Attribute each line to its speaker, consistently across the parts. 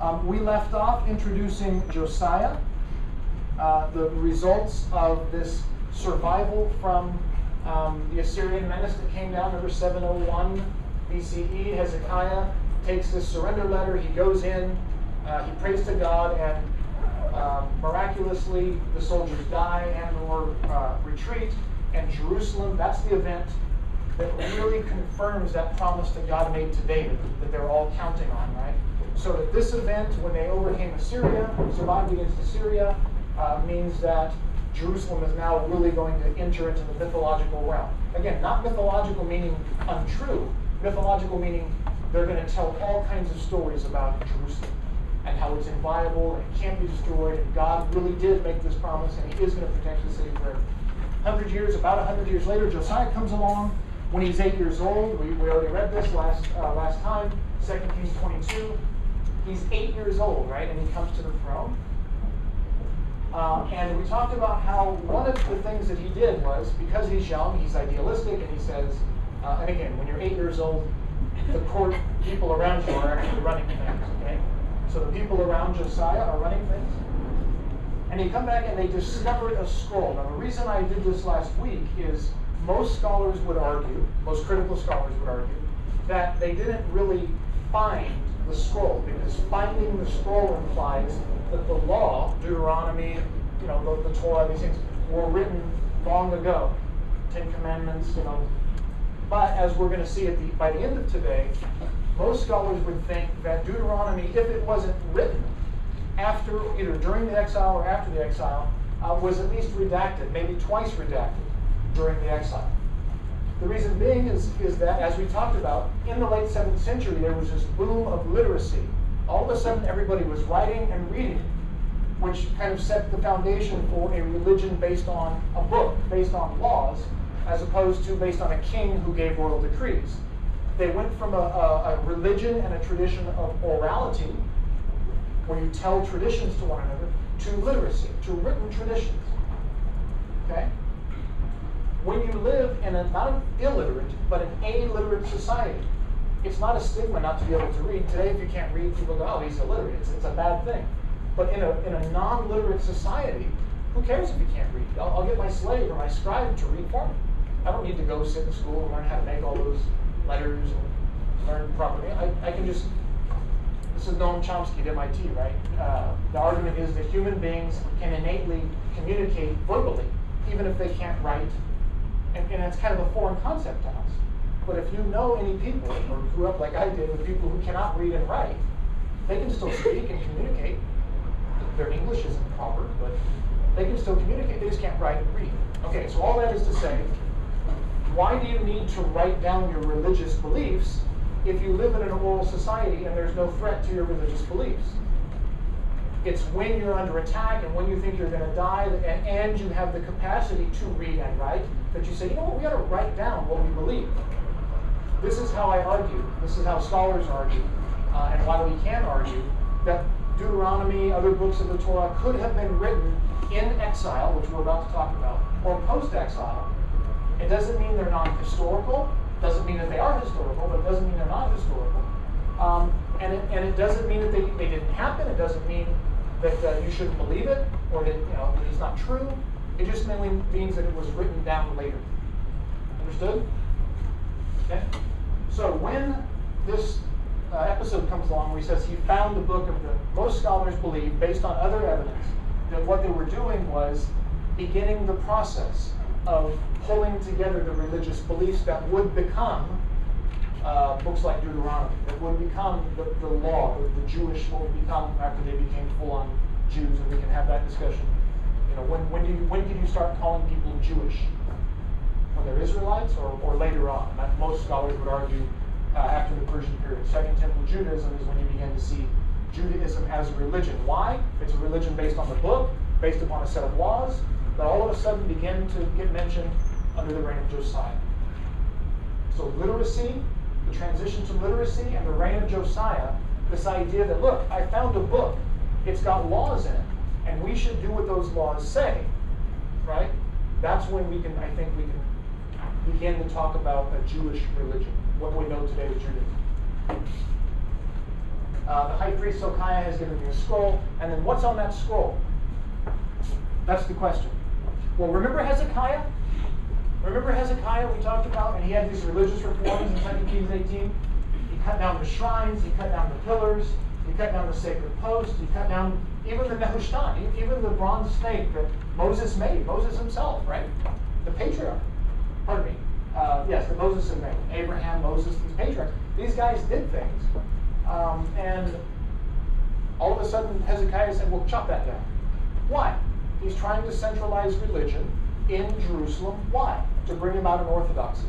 Speaker 1: Um, we left off introducing Josiah, uh, the results of this survival from um, the Assyrian menace that came down number 701 BCE. Hezekiah takes this surrender letter, he goes in, uh, he prays to God, and uh, miraculously the soldiers die and or uh, retreat, and Jerusalem, that's the event that really confirms that promise that God made to David, that they're all counting on, right? So that this event, when they overcame Assyria, survived against Assyria, uh, means that Jerusalem is now really going to enter into the mythological realm. Again, not mythological meaning untrue, mythological meaning they're going to tell all kinds of stories about Jerusalem and how it's inviolable and can't be destroyed, and God really did make this promise, and He is going to protect the city forever. 100 years, about 100 years later, Josiah comes along when he's eight years old. We, we already read this last, uh, last time, 2 Kings 22. He's eight years old, right? And he comes to the throne. Uh, and we talked about how one of the things that he did was because he's young, he's idealistic, and he says, uh, and again, when you're eight years old, the court people around you are actually running things, okay? So the people around Josiah are running things. And they come back and they discovered a scroll. Now, the reason I did this last week is most scholars would argue, most critical scholars would argue, that they didn't really find the scroll because finding the scroll implies that the law, Deuteronomy, you know, the, the Torah, these things were written long ago. Ten Commandments, you know. But as we're going to see at the, by the end of today, most scholars would think that Deuteronomy, if it wasn't written after, either during the exile or after the exile, uh, was at least redacted, maybe twice redacted during the exile. The reason being is, is that, as we talked about, in the late 7th century, there was this boom of literacy all of a sudden everybody was writing and reading, which kind of set the foundation for a religion based on a book, based on laws, as opposed to based on a king who gave royal decrees. They went from a, a, a religion and a tradition of orality, where you tell traditions to one another, to literacy, to written traditions. Okay? When you live in a not an illiterate, but an illiterate society, it's not a stigma not to be able to read. Today, if you can't read, people go, oh, he's illiterate. It's, it's a bad thing. But in a, in a non literate society, who cares if you can't read? I'll, I'll, get my slave or my scribe to read for me. I don't need to go sit in school and learn how to make all those letters and learn properly. I, I can just, this is Noam Chomsky at MIT, right? Uh, the argument is that human beings can innately communicate verbally, even if they can't write. And, and it's kind of a foreign concept to us. But if you know any people, or grew up like I did with people who cannot read and write, they can still speak and communicate. Their English isn't proper, but they can still communicate. They just can't write and read. Okay, so all that is to say, why do you need to write down your religious beliefs if you live in an oral society and there's no threat to your religious beliefs? It's when you're under attack and when you think you're going to die and, and you have the capacity to read and write that you say, you know what, we got to write down what we believe. This is how I argue. This is how scholars argue, uh, and why we can argue that Deuteronomy, other books of the Torah, could have been written in exile, which we're about to talk about, or post-exile. It doesn't mean they're not historical. Doesn't mean that they are historical, but it doesn't mean they're not historical. Um, and, it, and it doesn't mean that they, they didn't happen. It doesn't mean that uh, you shouldn't believe it or that you know that it's not true. It just mainly means that it was written down later. Understood? Okay? So when this uh, episode comes along where he says he found the book of the most scholars believe, based on other evidence, that what they were doing was beginning the process of pulling together the religious beliefs that would become uh, books like Deuteronomy, that would become the, the law, the, the Jewish, what would become after they became full-on Jews, and we can have that discussion. Know, when, when, you, when did you start calling people Jewish? when they're Israelites or, or later on. And most scholars would argue uh, after the Persian period. Second Temple Judaism is when you begin to see Judaism as a religion. Why? It's a religion based on the book, based upon a set of laws, that all of a sudden begin to get mentioned under the reign of Josiah. So literacy, the transition to literacy, and the reign of Josiah, this idea that, look, I found a book, it's got laws in it, and we should do what those laws say, right? That's when we can, I think we can begin to talk about a Jewish religion, what we know today as Judaism. Uh, the high priest Hilkiah has given me a scroll, and then what's on that scroll? That's the question. Well, remember Hezekiah? Remember Hezekiah we talked about, and he had these religious reforms in 2 Kings 18? He cut down the shrines, he cut down the pillars, he cut down the sacred post, he cut down even the Nehushtan, even the bronze snake that Moses made, Moses himself, right? The patriarch. Pardon me. Uh, yes, the Moses had made. Abraham, Moses, these patriarchs. These guys did things. Um, and all of a sudden, Hezekiah said, well, chop that down. Why? He's trying to centralize religion in Jerusalem. Why? To bring about an orthodoxy.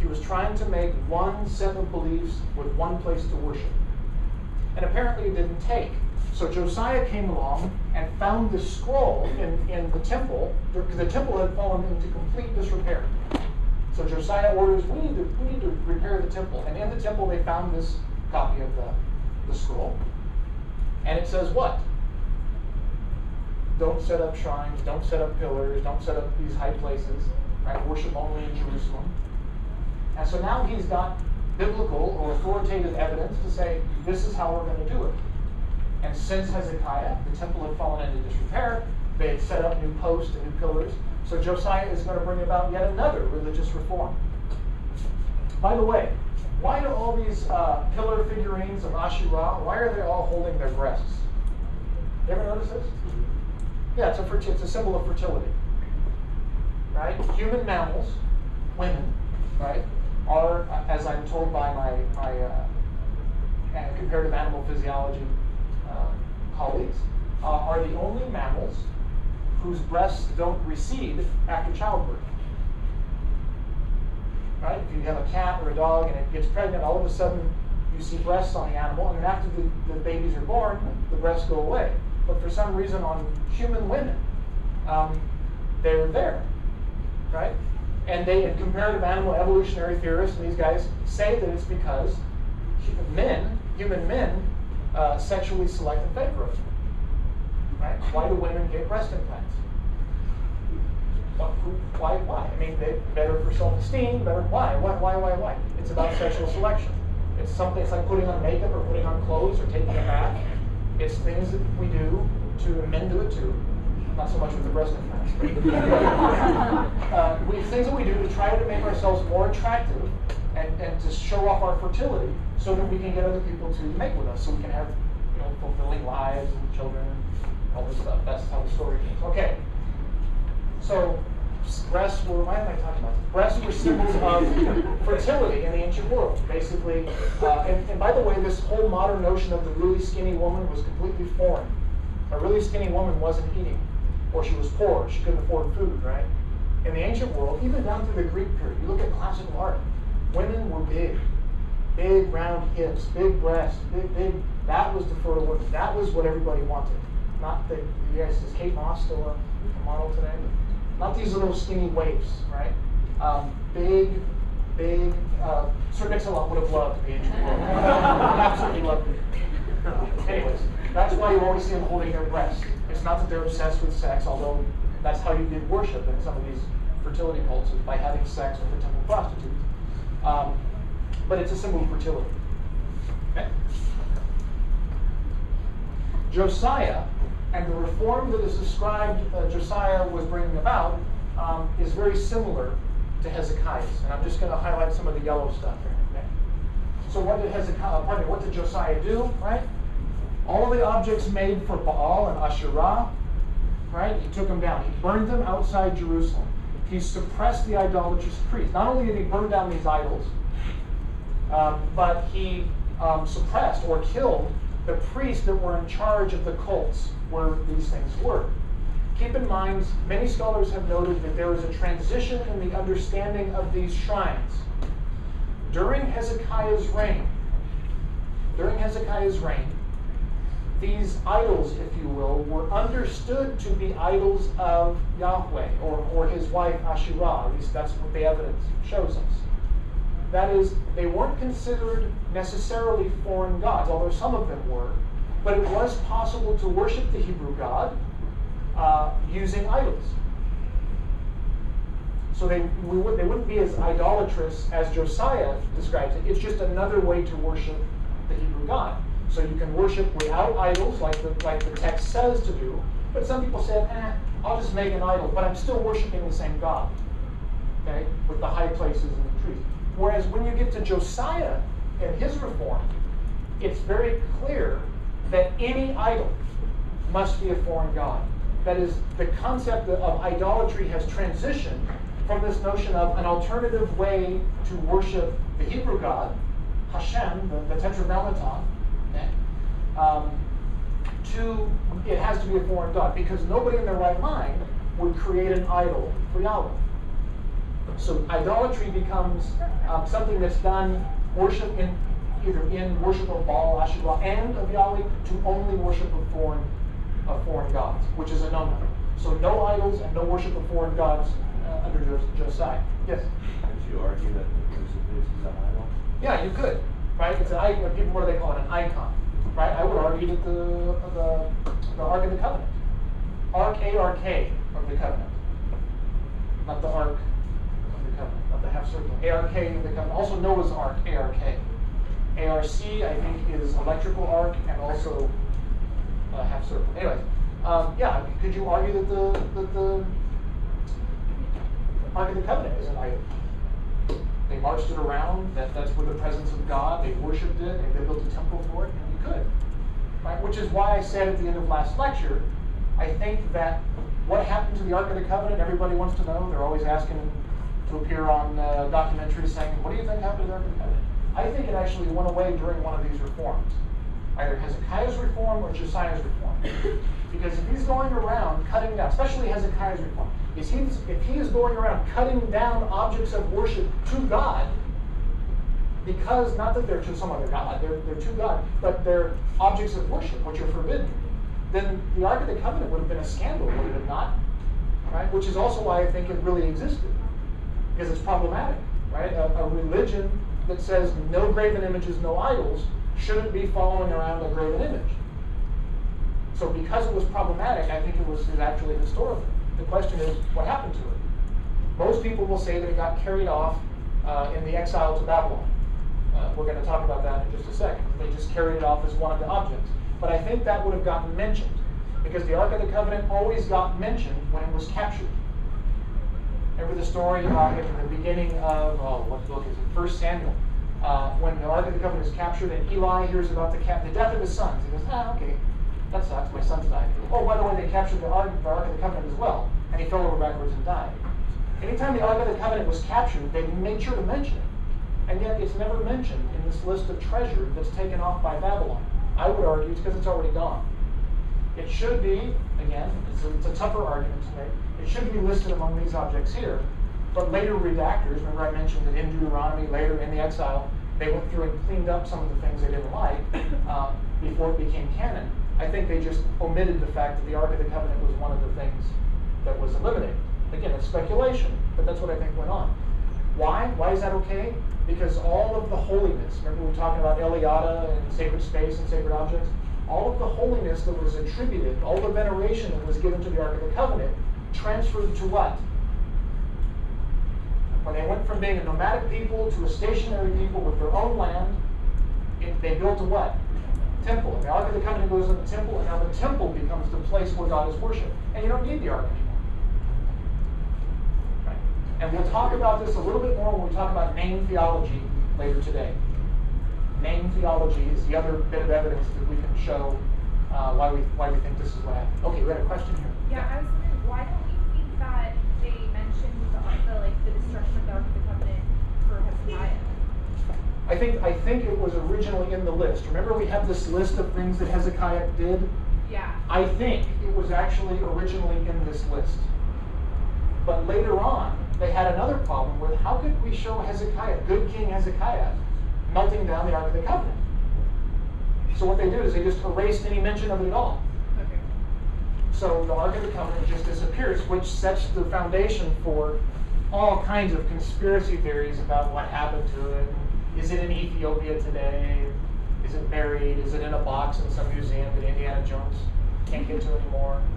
Speaker 1: He was trying to make one set of beliefs with one place to worship. And apparently it didn't take. So Josiah came along and found this scroll in, in the temple, because the temple had fallen into complete disrepair. So Josiah orders, we need, to, we need to repair the temple. And in the temple they found this copy of the, the scroll. And it says what? Don't set up shrines, don't set up pillars, don't set up these high places, right? Worship only in Jerusalem. And so now he's got biblical or authoritative evidence to say this is how we're going to do it. And since Hezekiah, the temple had fallen into disrepair, they had set up new posts and new pillars. So Josiah is going to bring about yet another religious reform. By the way, why do all these uh, pillar figurines of Asherah, why are they all holding their breasts? You ever notice this? Yeah, it's a, it's a symbol of fertility. Right? Human mammals, women, right, are, as I'm told by my, my uh, comparative animal physiology uh, colleagues, uh, are the only mammals whose breasts don't recede after childbirth. Right? If you have a cat or a dog and it gets pregnant, all of a sudden you see breasts on the animal, and then after the, the babies are born, the breasts go away. But for some reason, on human women, um, they're there. Right? And they, in comparative animal evolutionary theorists, and these guys say that it's because men, human men, uh, sexually selective favor. Right? Why do women get breast implants? Why? Why? I mean, they better for self-esteem. Better. Why? Why? Why? Why? Why? It's about sexual selection. It's something. It's like putting on makeup or putting on clothes or taking a bath. It's things that we do to men do it too. Not so much with the breast implants. uh, we, things that we do to try to make ourselves more attractive and, and to show off our fertility so that we can get other people to mate with us, so we can have you know fulfilling lives and children and all this stuff. That's how the story goes. Okay. So breasts were why am I talking about this? Breasts were symbols of fertility in the ancient world, basically. Uh, and, and by the way, this whole modern notion of the really skinny woman was completely foreign. A really skinny woman wasn't eating, or she was poor, she couldn't afford food, right? In the ancient world, even down to the Greek period, you look at classical art, women were big. Big round hips, big breasts, big, big. That was the fertile woman. That was what everybody wanted. Not the, you guys, is Kate Moss still a, a model today? Not these little skinny waifs, right? Um, big, big, uh, Sir Mix-a-Lot would have loved to be in Absolutely loved it. Anyways, that's why you always see them holding their breasts. It's not that they're obsessed with sex, although that's how you did worship in some of these fertility cults, by having sex with the temple prostitutes. Um, but it's a symbol of fertility. Okay? Josiah and the reform that is described uh, Josiah was bringing about um, is very similar to Hezekiah's. And I'm just going to highlight some of the yellow stuff here. Okay? So what did Hezekiah, pardon me, what did Josiah do, right? All the objects made for Baal and Asherah, right? He took them down. He burned them outside Jerusalem. He suppressed the idolatrous priests. Not only did he burn down these idols, um, but he um, suppressed or killed the priests that were in charge of the cults where these things were. Keep in mind, many scholars have noted that there was a transition in the understanding of these shrines. During Hezekiah's reign, during Hezekiah's reign, these idols, if you will, were understood to be idols of Yahweh or, or his wife Asherah. At least that's what the evidence shows us. That is, they weren't considered necessarily foreign gods, although some of them were, but it was possible to worship the Hebrew God uh, using idols. So they, would, they wouldn't be as idolatrous as Josiah describes it. It's just another way to worship the Hebrew God. So you can worship without idols, like the, like the text says to do. But some people said, eh, I'll just make an idol, but I'm still worshiping the same God. Okay? With the high places and the trees. Whereas when you get to Josiah and his reform, it's very clear that any idol must be a foreign God. That is, the concept of idolatry has transitioned from this notion of an alternative way to worship the Hebrew God, Hashem, the, the Tetragrammaton, um, to it has to be a foreign God because nobody in their right mind would create an idol for Yahweh. So idolatry becomes um, something that's done worship in either in worship of Baal, Asherah, and of Yahweh to only worship of foreign of foreign gods, which is a no-no. So no idols and no worship of foreign gods uh, under Josiah. Yes.
Speaker 2: Could you argue that the crucifix is an idol?
Speaker 1: Yeah, you could. Right? It's an icon. People, what do they call it? An icon. Right? I would argue that the the, the Ark of the Covenant, Ark A R K of the Covenant, not the Ark of the Covenant, not the half circle. A R K of the Covenant. Also Noah's Ark. A R K. A R C I think is electrical arc and also uh, half circle. Anyway, um, yeah, could you argue that the that the Ark of the Covenant is an idol? They marched it around. That that's where the presence of God. They worshipped it. They, they built a temple for it, and could, right? Which is why I said at the end of last lecture, I think that what happened to the Ark of the Covenant, everybody wants to know. They're always asking to appear on uh, documentaries saying, "What do you think happened to the Ark of the Covenant?" I think it actually went away during one of these reforms either Hezekiah's reform or Josiah's reform. Because if he's going around cutting down, especially Hezekiah's reform, is he, if he is going around cutting down objects of worship to God, because not that they're to some other God, they're, they're to God, but they're objects of worship, which are forbidden, then the Ark of the Covenant would have been a scandal, would it have not? Right? Which is also why I think it really existed. Because it's problematic, right? A, a religion that says no graven images, no idols, shouldn't be following around a graven image. So because it was problematic, I think it was actually historical. The question is, what happened to it? Most people will say that it got carried off uh, in the exile to Babylon. Uh, we're going to talk about that in just a second. They just carried it off as one of the objects. But I think that would have gotten mentioned because the Ark of the Covenant always got mentioned when it was captured. Remember the story uh, in the beginning of, oh, what book is it? First Samuel uh, when the Ark of the Covenant is captured and Eli hears about the, the death of his sons, he goes, ah, okay, that sucks, my sons died. Oh, by the way, they captured the Ark, the Ark of the Covenant as well, and he fell over backwards and died. Anytime the Ark of the Covenant was captured, they made sure to mention it. And yet it's never mentioned in this list of treasure that's taken off by Babylon. I would argue it's because it's already gone. It should be, again, it's a, it's a tougher argument to make, it should be listed among these objects here, but later redactors, remember I mentioned that in Deuteronomy, later in the exile, they went through and cleaned up some of the things they didn't like uh, before it became canon. I think they just omitted the fact that the Ark of the Covenant was one of the things that was eliminated. Again, it's speculation, but that's what I think went on. Why? Why is that okay? Because all of the holiness, remember we were talking about Eliade and sacred space and sacred objects? All of the holiness that was attributed, all the veneration that was given to the Ark of the Covenant, transferred to what? When they went from being a nomadic people to a stationary people with their own land, it, they built a what? Temple. And the Ark of the Covenant goes in the temple, and now the temple becomes the place where God is worshipped. And you don't need the Ark anymore. And we'll talk about this a little bit more when we talk about name theology later today. Name theology is the other bit of evidence that we can show uh, why we why we think this is what happened. Okay, we had a question here.
Speaker 3: Yeah, I was wondering why don't we think that they mentioned the, the like the destruction of the Ark of the Covenant for Hezekiah?
Speaker 1: I think I think it was originally in the list. Remember, we have this list of things that Hezekiah did.
Speaker 3: Yeah.
Speaker 1: I think it was actually originally in this list. But later on, they had another problem with how could we show Hezekiah, good King Hezekiah, melting down the Ark of the Covenant? So what they do is they just erased any mention of it at all.
Speaker 3: Okay.
Speaker 1: So the Ark of the Covenant just disappears, which sets the foundation for all kinds of conspiracy theories about what happened to it. Is it in Ethiopia today? Is it buried? Is it in a box in some museum that Indiana Jones can't get to anymore?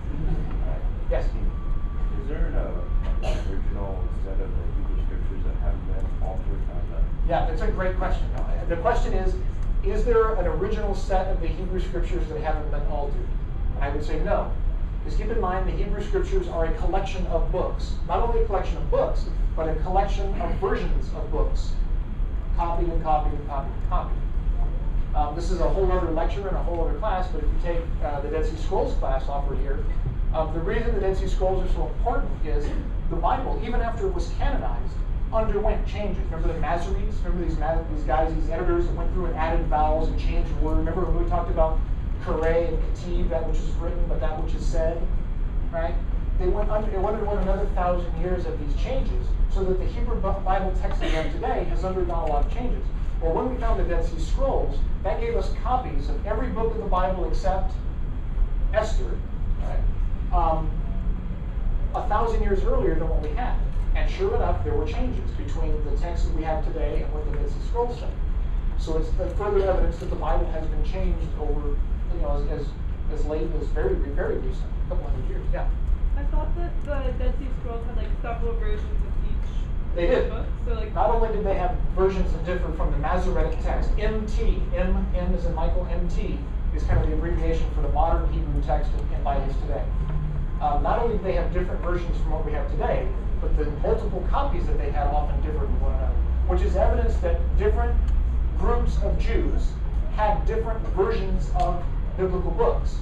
Speaker 1: Uh, yes.
Speaker 2: There an uh, original set of the Hebrew scriptures that haven't been altered on the?
Speaker 1: Yeah, that's a great question. The question is, is there an original set of the Hebrew scriptures that haven't been altered? I would say no. Because keep in mind, the Hebrew scriptures are a collection of books. Not only a collection of books, but a collection of versions of books. Copied and copied and copied and copied. Um, this is a whole other lecture and a whole other class, but if you take uh, the Dead Sea Scrolls class offered here, um, the reason the Dead Sea Scrolls are so important is the Bible, even after it was canonized, underwent changes. Remember the Masoretes? Remember these, these guys, these editors that went through and added vowels and changed words? Remember when we talked about Qere and Ketib, that which is written, but that which is said? Right? They went under, it underwent another thousand years of these changes, so that the Hebrew Bible text we have today has undergone a lot of changes. Well, when we found the Dead Sea Scrolls, that gave us copies of every book of the Bible except Esther, right? Um, a thousand years earlier than what we had. And sure enough, there were changes between the text that we have today and what the Dead Sea Scrolls say. So it's further evidence that the Bible has been changed over, you know, as, as, as late as very, very recent, a couple hundred years. Yeah.
Speaker 4: I thought that the Dead Sea Scrolls had like several versions of each
Speaker 1: they did.
Speaker 4: book. So like
Speaker 1: Not only did they have versions that differ from the Masoretic text, MT, M, M is in Michael, MT is kind of the abbreviation for the modern Hebrew text in, in Bibles today. Um, not only do they have different versions from what we have today, but the multiple copies that they had often differed from one another, which is evidence that different groups of Jews had different versions of biblical books.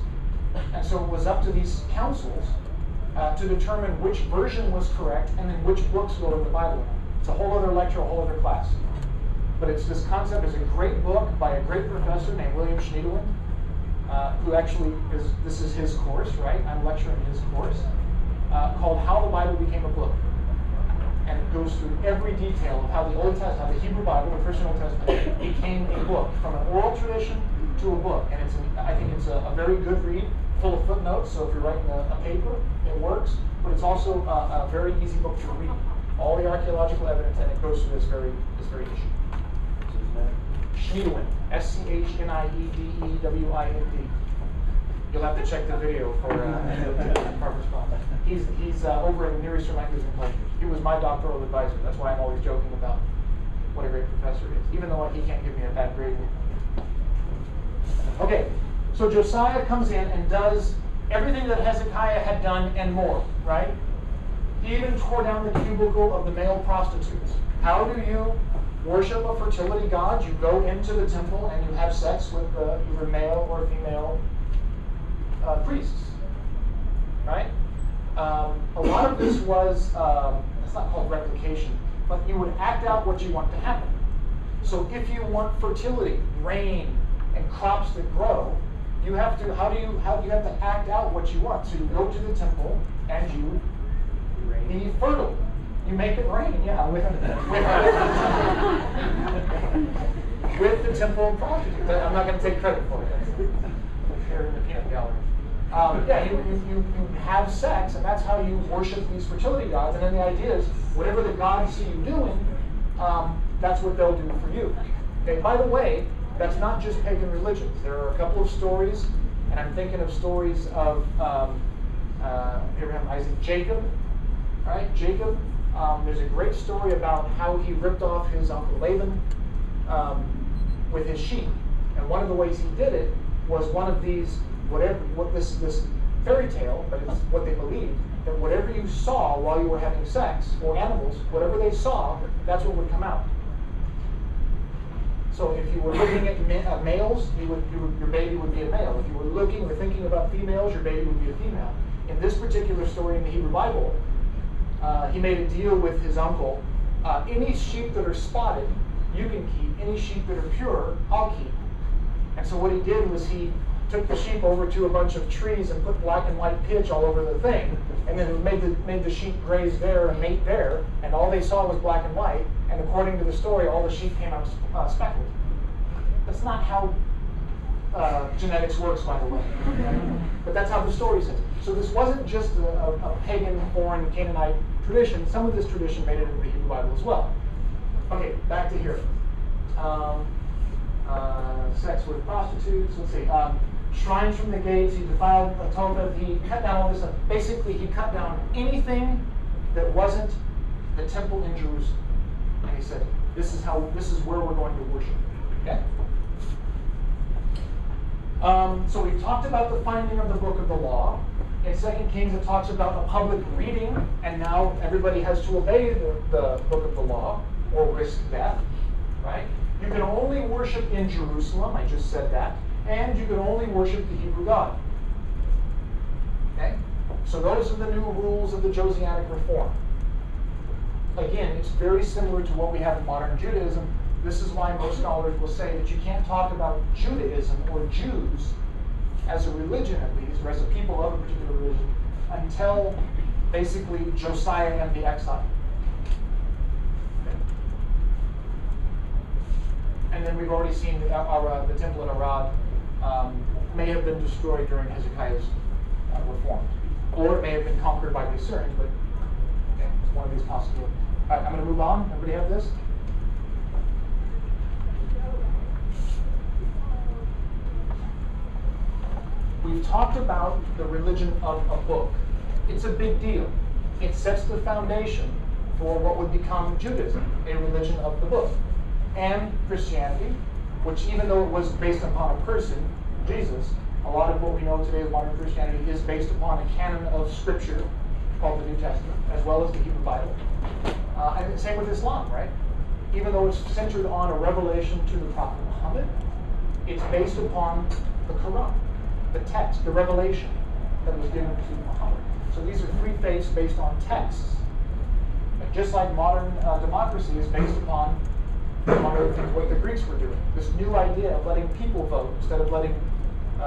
Speaker 1: And so it was up to these councils uh, to determine which version was correct and then which books go in the Bible. It's a whole other lecture, a whole other class. But it's this concept is a great book by a great professor named William Schniedewind, uh, who actually is, this is his course, right? I'm lecturing his course, uh, called How the Bible Became a Book and it goes through every detail of how the Old Testament, how the Hebrew Bible, the Christian Old Testament, became a book from an oral tradition to a book. And it's, I think it's a, a very good read, full of footnotes. So if you're writing a, a paper, it works. But it's also a, a, very easy book to read. All the archaeological evidence, and it goes through this very, this very issue. Schniedewind, S-C-H-N-I-E-D-E-W-I-N-D. You'll have to check the video for uh, Harper's He's, he's uh, over in Near Eastern Languages and Cultures. He was my doctoral advisor. That's why I'm always joking about what a great professor is, even though he can't give me a bad grade. Okay, so Josiah comes in and does everything that Hezekiah had done and more, right? He even tore down the cubicle of the male prostitutes. How do you worship a fertility god? You go into the temple and you have sex with uh, either male or female uh, priests, right? Um, a lot of this was, um, it's not called replication, but you would act out what you want to happen. So if you want fertility, rain, and crops that grow, you have to, how do you, how, you have to act out what you want. So you go to the temple and you be fertile. You make it rain, yeah, with, with, with the temple of prostitute. I'm not going to take credit for it. Here in the peanut gallery. Um, yeah, you, you, you, you have sex, and that's how you worship these fertility gods. And then the idea is, whatever the gods see you doing, um, that's what they'll do for you. Okay. By the way, that's not just pagan religions. There are a couple of stories, and I'm thinking of stories of um, uh, Abraham, Isaac, Jacob. Right, Jacob. Um, there's a great story about how he ripped off his uncle Laban um, with his sheep, and one of the ways he did it was one of these whatever what this this fairy tale, but it's what they believed that whatever you saw while you were having sex, or animals, whatever they saw, that's what would come out. So if you were looking at ma- uh, males, you would, you would, your baby would be a male. If you were looking or thinking about females, your baby would be a female. In this particular story in the Hebrew Bible, uh, he made a deal with his uncle. Uh, any sheep that are spotted, you can keep. Any sheep that are pure, I'll keep. And so what he did was he took the sheep over to a bunch of trees and put black and white pitch all over the thing, and then made the made the sheep graze there and mate there, and all they saw was black and white. And according to the story, all the sheep came out uh, speckled. That's not how uh, genetics works, by the way. But that's how the story says. So this wasn't just a, a, a, pagan, foreign, Canaanite tradition. Some of this tradition made it into the Hebrew Bible as well. Okay, back to here. Um, uh, sex with prostitutes. Let's see. Um, shrines from the gates. He defiled a Tophet. He cut down all this stuff. Basically, he cut down anything that wasn't the temple in Jerusalem. And he said, "This is how. This is where we're going to worship." Okay. Um, so we've talked about the finding of the book of the law. In Second Kings, it talks about a public reading, and now everybody has to obey the, the book of the law or risk death, right? You can only worship in Jerusalem, I just said that, and you can only worship the Hebrew God. Okay? So those are the new rules of the Josianic reform. Again, it's very similar to what we have in modern Judaism. This is why most scholars will say that you can't talk about Judaism or Jews as a religion, at least, or as a people of a particular religion, until basically Josiah and the exile. And then we've already seen the, uh, the temple in Arad um, may have been destroyed during Hezekiah's uh, reform, or it may have been conquered by the Assyrians, but okay, it's one of these possibilities. All right, I'm going to move on. Everybody have this? We've talked about the religion of a book. It's a big deal. It sets the foundation for what would become Judaism, a religion of the book. And Christianity, which even though it was based upon a person, Jesus, a lot of what we know today as modern Christianity is based upon a canon of scripture called the New Testament, as well as the Hebrew Bible. Uh, and the same with Islam, right? Even though it's centered on a revelation to the Prophet Muhammad, it's based upon the Quran, the text, the revelation that was given to Muhammad. So these are three faiths based on texts. Just like modern uh, democracy is based upon, what the Greeks were doing. This new idea of letting people vote instead of letting uh,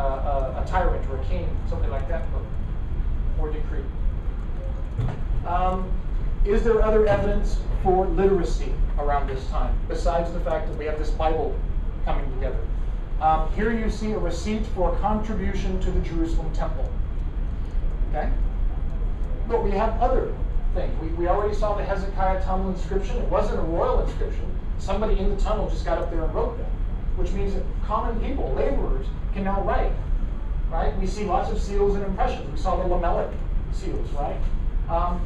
Speaker 1: a, a tyrant or a king, something like that, vote or decree. Um, is there other evidence for literacy around this time, besides the fact that we have this Bible? Um, here you see a receipt for a contribution to the Jerusalem temple. Okay? But we have other things. We, we already saw the Hezekiah tunnel inscription. It wasn't a royal inscription. Somebody in the tunnel just got up there and wrote that, which means that common people, laborers, can now write. Right? We see lots of seals and impressions. We saw the lamellic seals, right? Um,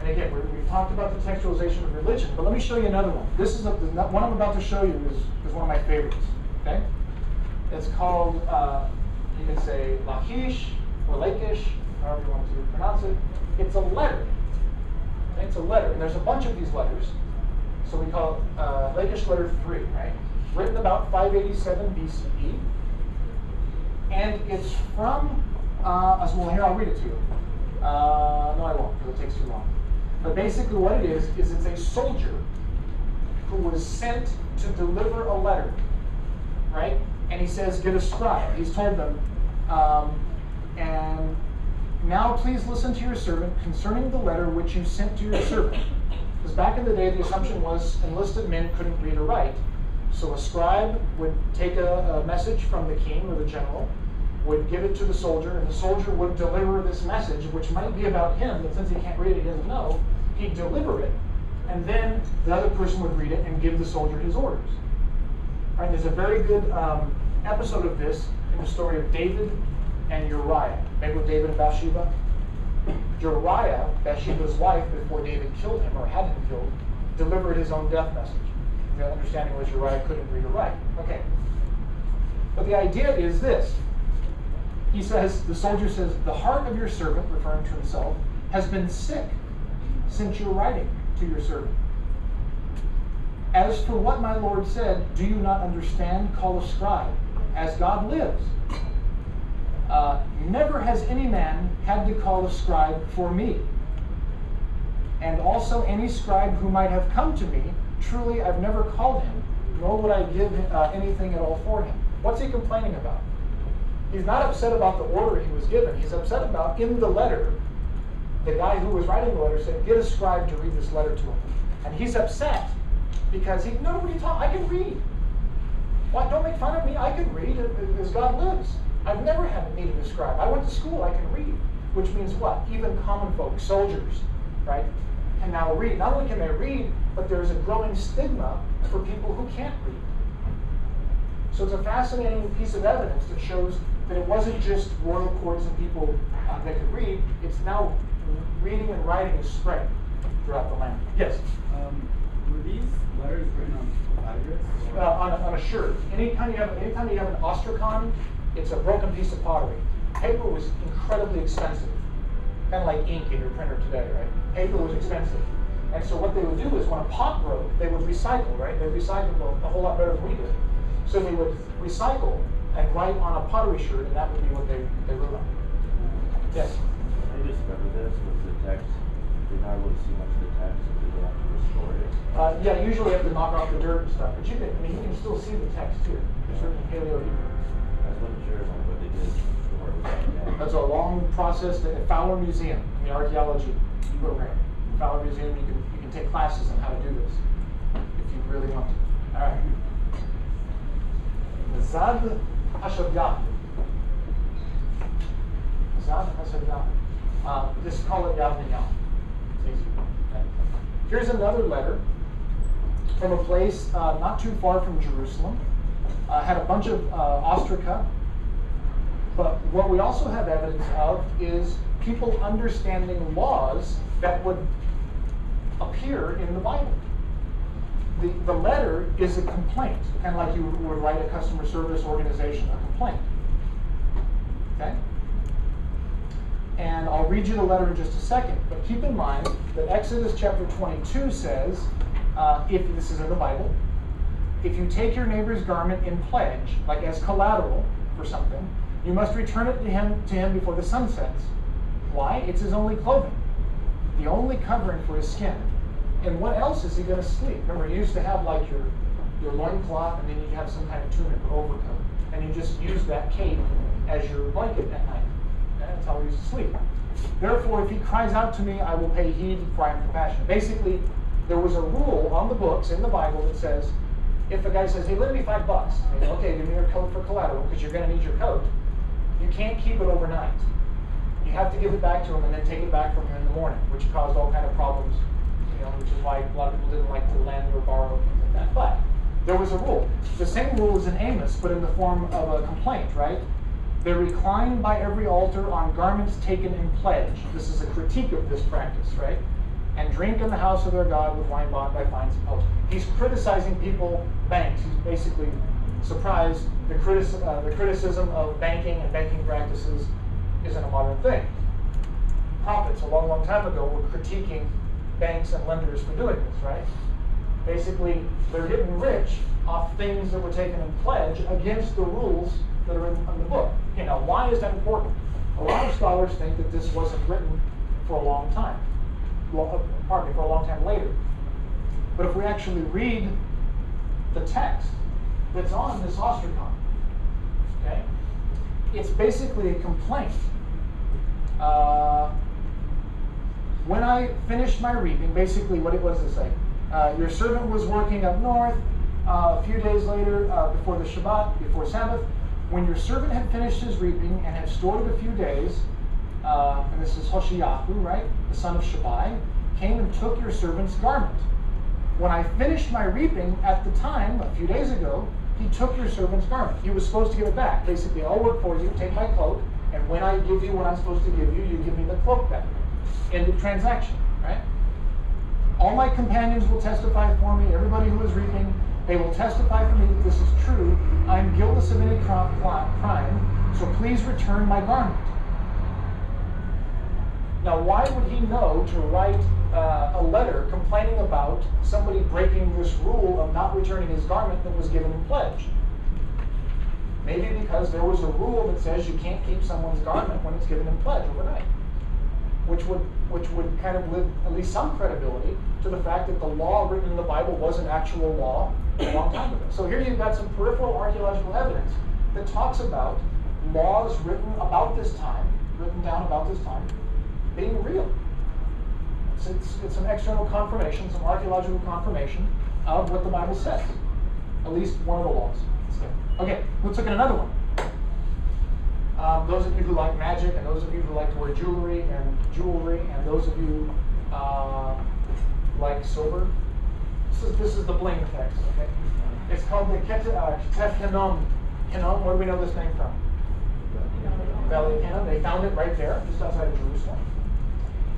Speaker 1: and again, we have talked about the textualization of religion, but let me show you another one. This is a, the one I'm about to show you is, is one of my favorites. Okay, it's called uh, you can say Lachish or Lakish, however you want to pronounce it. It's a letter. Okay? It's a letter, and there's a bunch of these letters. So we call it uh, Lakish letter three, right? Written about 587 BCE, and it's from. Uh, well, here I'll read it to you. Uh, no, I won't, because it takes too long. But basically, what it is, is it's a soldier who was sent to deliver a letter, right? And he says, get a scribe. He's told them, um, and now please listen to your servant concerning the letter which you sent to your servant. Because back in the day, the assumption was enlisted men couldn't read or write. So a scribe would take a, a message from the king or the general, would give it to the soldier, and the soldier would deliver this message, which might be about him, but since he can't read it, he doesn't know. He'd deliver it, and then the other person would read it and give the soldier his orders. Right? There's a very good um, episode of this in the story of David and Uriah. Remember David and Bathsheba? Uriah, Bathsheba's wife, before David killed him or had him killed, delivered his own death message. The understanding was Uriah couldn't read or write. Okay. But the idea is this he says, the soldier says, the heart of your servant, referring to himself, has been sick since your writing to your servant. As for what my Lord said, do you not understand? Call a scribe, as God lives. Uh, never has any man had to call a scribe for me. And also any scribe who might have come to me, truly I've never called him, nor would I give uh, anything at all for him. What's he complaining about? He's not upset about the order he was given. He's upset about in the letter, the guy who was writing the letter said, get a scribe to read this letter to him. And he's upset because he, no, what are you talking? I can read. Why, don't make fun of me. I can read as God lives. I've never had needed a scribe. I went to school. I can read. Which means what? Even common folk, soldiers, right, can now read. Not only can they read, but there's a growing stigma for people who can't read. So it's a fascinating piece of evidence that shows that it wasn't just royal courts and people uh, that could read, it's now reading and writing is spread throughout the land. Yes?
Speaker 5: Um, Were these letters written on papyrus?
Speaker 1: uh, on, a, on a sherd. Anytime you have anytime you have an ostracon, it's a broken piece of pottery. Paper was incredibly expensive, kind of like ink in your printer today, right? Paper was expensive, and so what they would do is when a pot broke, they would recycle, right? They recycled a, a whole lot better than we did. So they would recycle and write on a pottery sherd, and that would be what they, they wrote on. Yes.
Speaker 2: I discovered this was the text, you're not able to see much of the text because they have to restore it.
Speaker 1: Uh, yeah, usually you have to knock off the dirt and stuff, but you can, I mean, you can still see the text here. There's certainly paleo Hebrew.
Speaker 2: I wasn't sure what they did before it was like that.
Speaker 1: That's a long process at Fowler Museum, in the archaeology program. the Fowler Museum, you can, you can take classes on how to do this, if you really want to. All right. Zad Hashavya. Zad Hashavya. Uh, just call it Yad Yam. It's easy. Here's another letter from a place uh, not too far from Jerusalem. Uh, had a bunch of uh, ostraca but what we also have evidence of is people understanding laws that would appear in the Bible. The, the letter is a complaint, kind of like you would write a customer service organization a complaint. Okay? And I'll read you the letter in just a second, but keep in mind that Exodus chapter 22 says, uh, if this is in the Bible, if you take your neighbor's garment in pledge, like as collateral for something, you must return it to him to him before the sun sets. Why? It's his only clothing, the only covering for his skin. And what else is he going to sleep? Remember, you used to have like your your loincloth, and then you have some kind of tunic or overcoat, and you just use that cape as your blanket at night. That's how he used to sleep. Therefore, if he cries out to me, I will pay heed, for I am compassionate. Basically, there was a rule on the books in the Bible that says, if a guy says, "Hey, lend me five bucks," okay, give me your coat for collateral because you're going to need your coat. You can't keep it overnight. You have to give it back to him and then take it back from him in the morning, which caused all kind of problems. You know, which is why a lot of people didn't like to lend or borrow things like that. But there was a rule. The same rule is in Amos, but in the form of a complaint, right? They recline by every altar on garments taken in pledge. This is a critique of this practice, right? And drink in the house of their God with wine bought by fines and imposed. He's criticizing people, banks. He's basically surprised the, uh, the criticism of banking and banking practices isn't a modern thing. Prophets a long, long time ago were critiquing banks and lenders for doing this, right? Basically, they're getting rich off things that were taken in pledge against the rules that are in, in the book. You know, why is that important? A lot of scholars think that this wasn't written for a long time. Well, uh, pardon me, for a long time later. But if we actually read the text that's on this ostracon, okay, it's basically a complaint. Uh, when I finished my reaping, basically what it was to say, uh, your servant was working up north. Uh, a few days later, uh, before the Shabbat, before Sabbath, when your servant had finished his reaping and had stored it a few days, uh, and this is Hoshiyahu, right, the son of Shabai, came and took your servant's garment. When I finished my reaping at the time, a few days ago, he took your servant's garment. He was supposed to give it back. Basically, I'll work for you, take my cloak, and when I give you what I'm supposed to give you, you give me the cloak back. End of transaction, right? All my companions will testify for me, everybody who is reaping, they will testify for me that this is true. I am guiltless of any crime, so please return my garment. Now, why would he know to write uh, a letter complaining about somebody breaking this rule of not returning his garment that was given in pledge? Maybe because there was a rule that says you can't keep someone's garment when it's given in pledge overnight, which would which would kind of give at least some credibility to the fact that the law written in the Bible was an actual law a long time ago. So here you've got some peripheral archaeological evidence that talks about laws written about this time, written down about this time, being real. It's, it's, it's an external confirmation, some archaeological confirmation of what the Bible says. At least one of the laws. Okay, let's look at another one. Um, those of you who like magic, and those of you who like to wear jewelry and jewelry, and those of you uh, like silver. This is this is the bling text. Okay, it's called the Ket uh, Hinnom. Hinnom. Where do we know this name from? Valley of Hinnom. They found it right there, just outside of Jerusalem,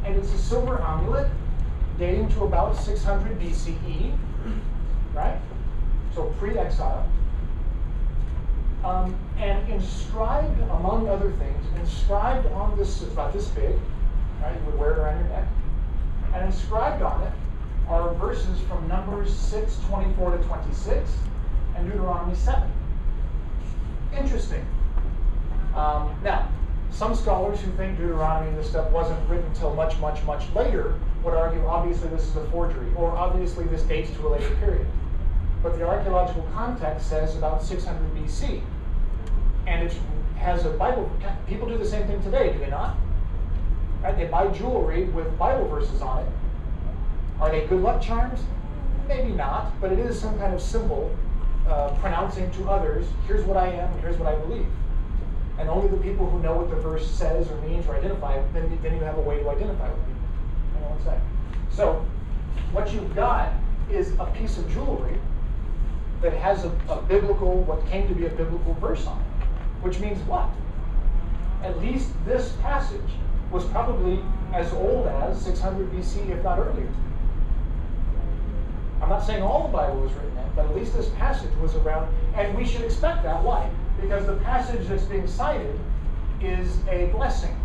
Speaker 1: and it's a silver amulet dating to about 600 BCE, right? So pre-exile. Um, and inscribed, among other things, inscribed on this, it's about this big, right? You would wear it around your neck. And inscribed on it are verses from Numbers 6, 24 to 26, and Deuteronomy 7. Interesting. Um, now, some scholars who think Deuteronomy and this stuff wasn't written until much, much, much later would argue obviously this is a forgery, or obviously this dates to a later period. But the archaeological context says about 600 BC. And it has a Bible. People do the same thing today, do they not? Right? They buy jewelry with Bible verses on it. Are they good luck charms? Maybe not, but it is some kind of symbol uh, pronouncing to others, here's what I am, and here's what I believe. And only the people who know what the verse says or means or identify, then, then you have a way to identify with people. Hang on one second. So, what you've got is a piece of jewelry that has a, a biblical, what came to be a biblical verse on it. Which means what? At least this passage was probably as old as 600 BC, if not earlier. I'm not saying all the Bible was written then, but at least this passage was around, and we should expect that. Why? Because the passage that's being cited is a blessing.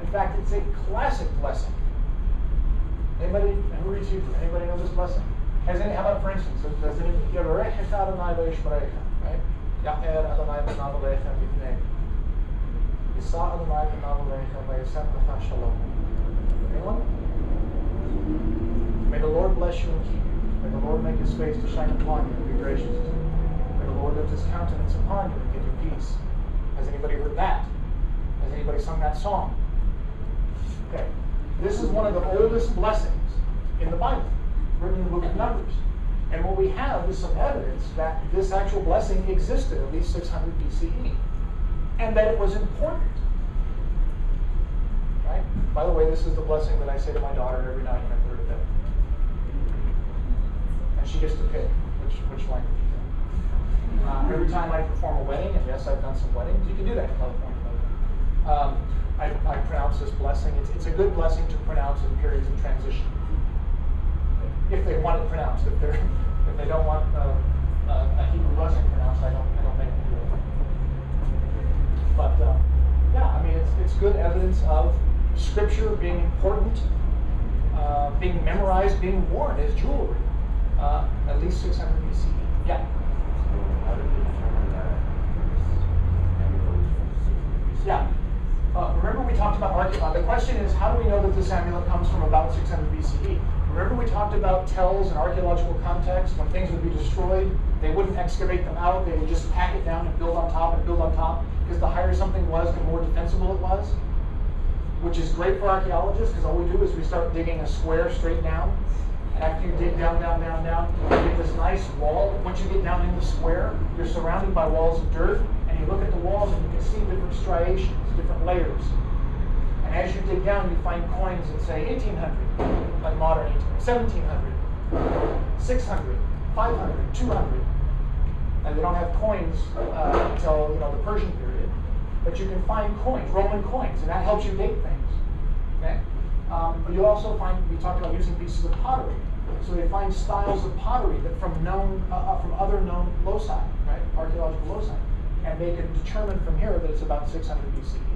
Speaker 1: In fact, it's a classic blessing. Anybody who reads Hebrew? Anybody know this blessing? Has any? How about for instance? Does any? You have a Adonai right? Ya'er Adonai panav aleichem. Yisa Adonai panav aleichem v'yasem shalom. Anyone? May the Lord bless you and keep you. May the Lord make his face to shine upon you and be gracious to you. May the Lord lift his countenance upon you and give you peace. Has anybody heard that? Has anybody sung that song? Okay. This is one of the oldest blessings in the Bible, written in the book of Numbers. And what we have is some evidence that this actual blessing existed at least 600 BCE and that it was important. Right? By the way, this is the blessing that I say to my daughter every night when I put her to bed. And she gets to pick which, which language. Uh, every time I perform a wedding, and yes, I've done some weddings, you can do that in California. Um, I, I pronounce this blessing. It's, it's a good blessing to pronounce in periods of transition if they want it pronounced. If they're if they don't want uh, uh, a Hebrew blessing pronounced, I don't I don't make them do it. But uh, yeah, I mean it's it's good evidence of Scripture being important, uh, being memorized, being worn as jewelry, uh, at least 600 BCE. Yeah.
Speaker 2: So how did they determine that this amulet 600 BC?
Speaker 1: Yeah. Uh, remember we talked about archaeology. The question is, how do we know that this amulet comes from about 600 BCE? Remember we talked about tells and archaeological context. When things would be destroyed, they wouldn't excavate them out. They would just pack it down and build on top and build on top. Because the higher something was, the more defensible it was. Which is great for archaeologists because all we do is we start digging a square straight down. After you dig down, down, down, down, you get this nice wall. Once you get down in the square, you're surrounded by walls of dirt. And you look at the walls and you can see different striations, different layers. And as you dig down, you find coins that say 1800, like modern 1700, 600, 500, 200. And they don't have coins uh, until you know the Persian period, but you can find coins, Roman coins, and that helps you date things. Okay. Um, but you also find we talked about using pieces of pottery. So they find styles of pottery that from known uh, uh from other known loci, right, archaeological loci, and they can determine from here that it's about 600 BCE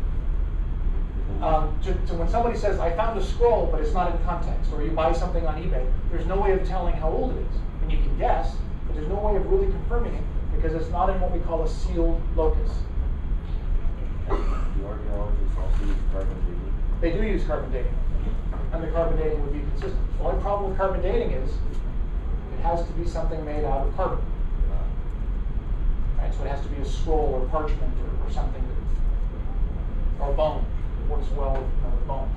Speaker 1: um, to, to, when somebody says, I found a scroll, but it's not in context, or you buy something on eBay, there's no way of telling how old it is. And you can guess, but there's no way of really confirming it because it's not in what we call a sealed locus.
Speaker 2: Do archaeologists also use carbon dating?
Speaker 1: They do use carbon dating, and the carbon dating would be consistent. The only problem with carbon dating is it has to be something made out of carbon. Right? So it has to be a scroll or parchment or, or something, that, or bone It works well with, you know, with bone.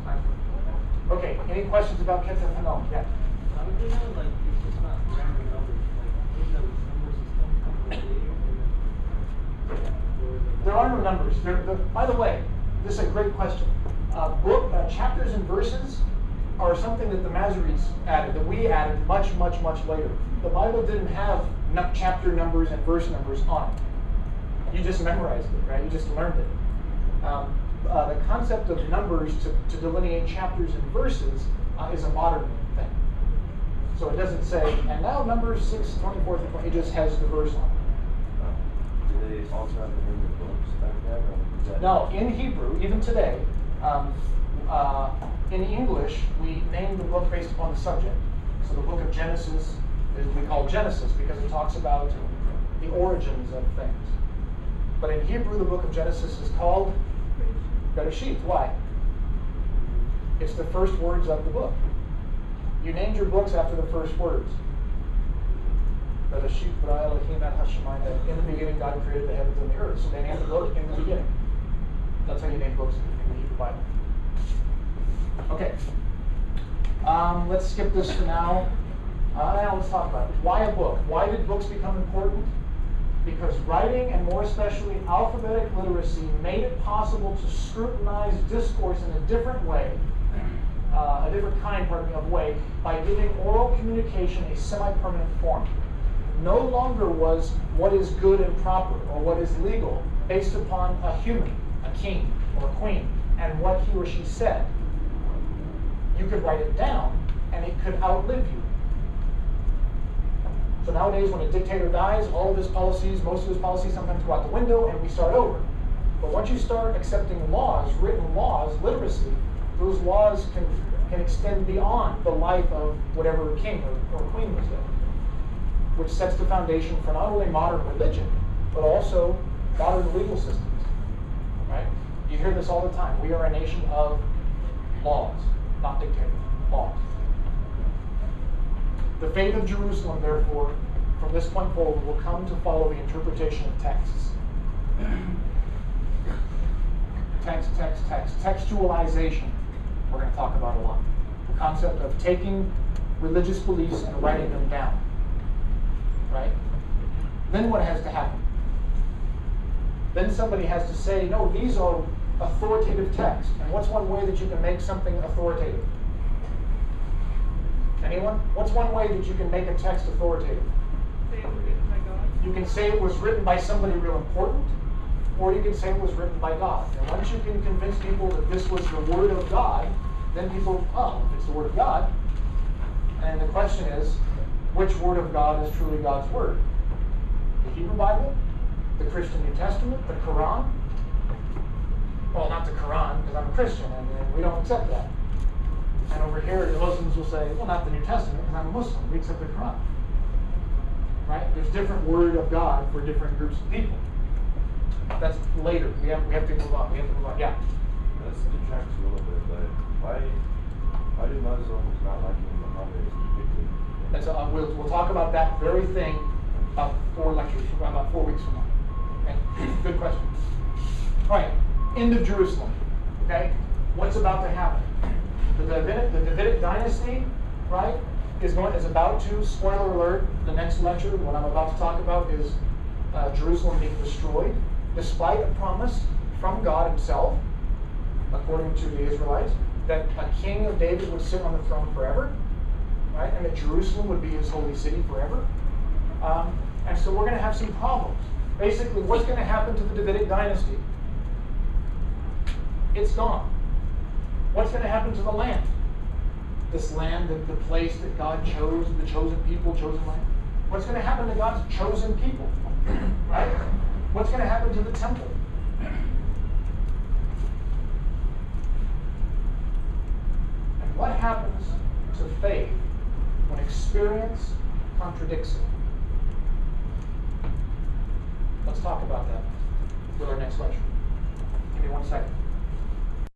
Speaker 1: Okay, any questions about Ketef Hinnom? Yeah.
Speaker 5: How do they know, like, it's just not random numbers, like, those numbers, numbers just don't come from the
Speaker 1: There are no numbers. There, the, by the way, this is a great question. Uh, book uh, chapters and verses are something that the Masoretes added, that we added much, much, much later. The Bible didn't have chapter numbers and verse numbers on it. You just memorized it, right? You just learned it. Um, uh, the concept of numbers to, to delineate chapters and verses uh, is a modern thing. So it doesn't say, and now number six, twenty-four through twenty, it just has the verse on it.
Speaker 2: Do they also have the books back then, or that?
Speaker 1: No, in Hebrew, even today, um, uh, in English, we name the book based upon the subject. So the book of Genesis is we call Genesis because it talks about the origins of things. But in Hebrew, the book of Genesis is called Bereshit. Why? It's the first words of the book. You named your books after the first words. Bereshit bara Elohim et hashemayim. that In the beginning, God created the heavens and the earth. So they named the book in the beginning. That's how you name books in the Hebrew Bible. Okay. Um, let's skip this for now. Uh, now let's talk about it. Why a book? Why did books become important? Because writing, and more especially alphabetic literacy, made it possible to scrutinize discourse in a different way, uh, a different kind, pardon me, of way, by giving oral communication a semi-permanent form. No longer was what is good and proper or what is legal based upon a human, a king or a queen, and what he or she said. You could write it down, and it could outlive you. So nowadays, when a dictator dies, all of his policies, most of his policies sometimes go out the window and we start over. But once you start accepting laws, written laws, literacy, those laws can, can extend beyond the life of whatever king or, or queen was there, which sets the foundation for not only modern religion, but also modern legal systems. Right? You hear this all the time. We are a nation of laws, not dictators, laws. The fate of Jerusalem, therefore, from this point forward, will come to follow the interpretation of texts. Text, text, text. Textualization, we're going to talk about a lot. The concept of taking religious beliefs and writing them down. Right? Then what has to happen? Then somebody has to say, no, these are authoritative text. And what's one way that you can make something authoritative? Anyone? What's one way that you can make a text authoritative?
Speaker 4: Say it was written by God.
Speaker 1: You can say it was written by somebody real important, or you can say it was written by God. And once you can convince people that this was the Word of God, then people, oh, it's the Word of God. And the question is, which Word of God is truly God's Word? The Hebrew Bible? The Christian New Testament? The Quran? Well, not the Quran, because I'm a Christian, and, and we don't accept that. And over here, the Muslims will say, well, not the New Testament, because I'm a Muslim. We accept the Quran. Right? There's different Word of God for different groups of people. That's later. We have, we have to move on. We have to move on. Yeah.
Speaker 2: This detracts a little bit, but why, why do Muslims not like Muhammad is depicted?
Speaker 1: That's uh, we'll, we'll talk about that very thing about four lectures, about four weeks from now. Okay? Good question. All right. End of Jerusalem. Okay. What's about to happen? The Davidic, the Davidic dynasty, right, is going is about to. Spoiler alert: the next lecture, what I'm about to talk about, is uh, Jerusalem being destroyed, despite a promise from God Himself, according to the Israelites, that a king of David would sit on the throne forever, right, and that Jerusalem would be His holy city forever. Um, and so we're going to have some problems. Basically, what's going to happen to the Davidic dynasty? It's gone. What's going to happen to the land? This land, the, the place that God chose, the chosen people, chosen land. What's going to happen to God's chosen people? right? What's going to happen to the temple? And what happens to faith when experience contradicts it? Let's talk about that with our next lecture. Give me one second.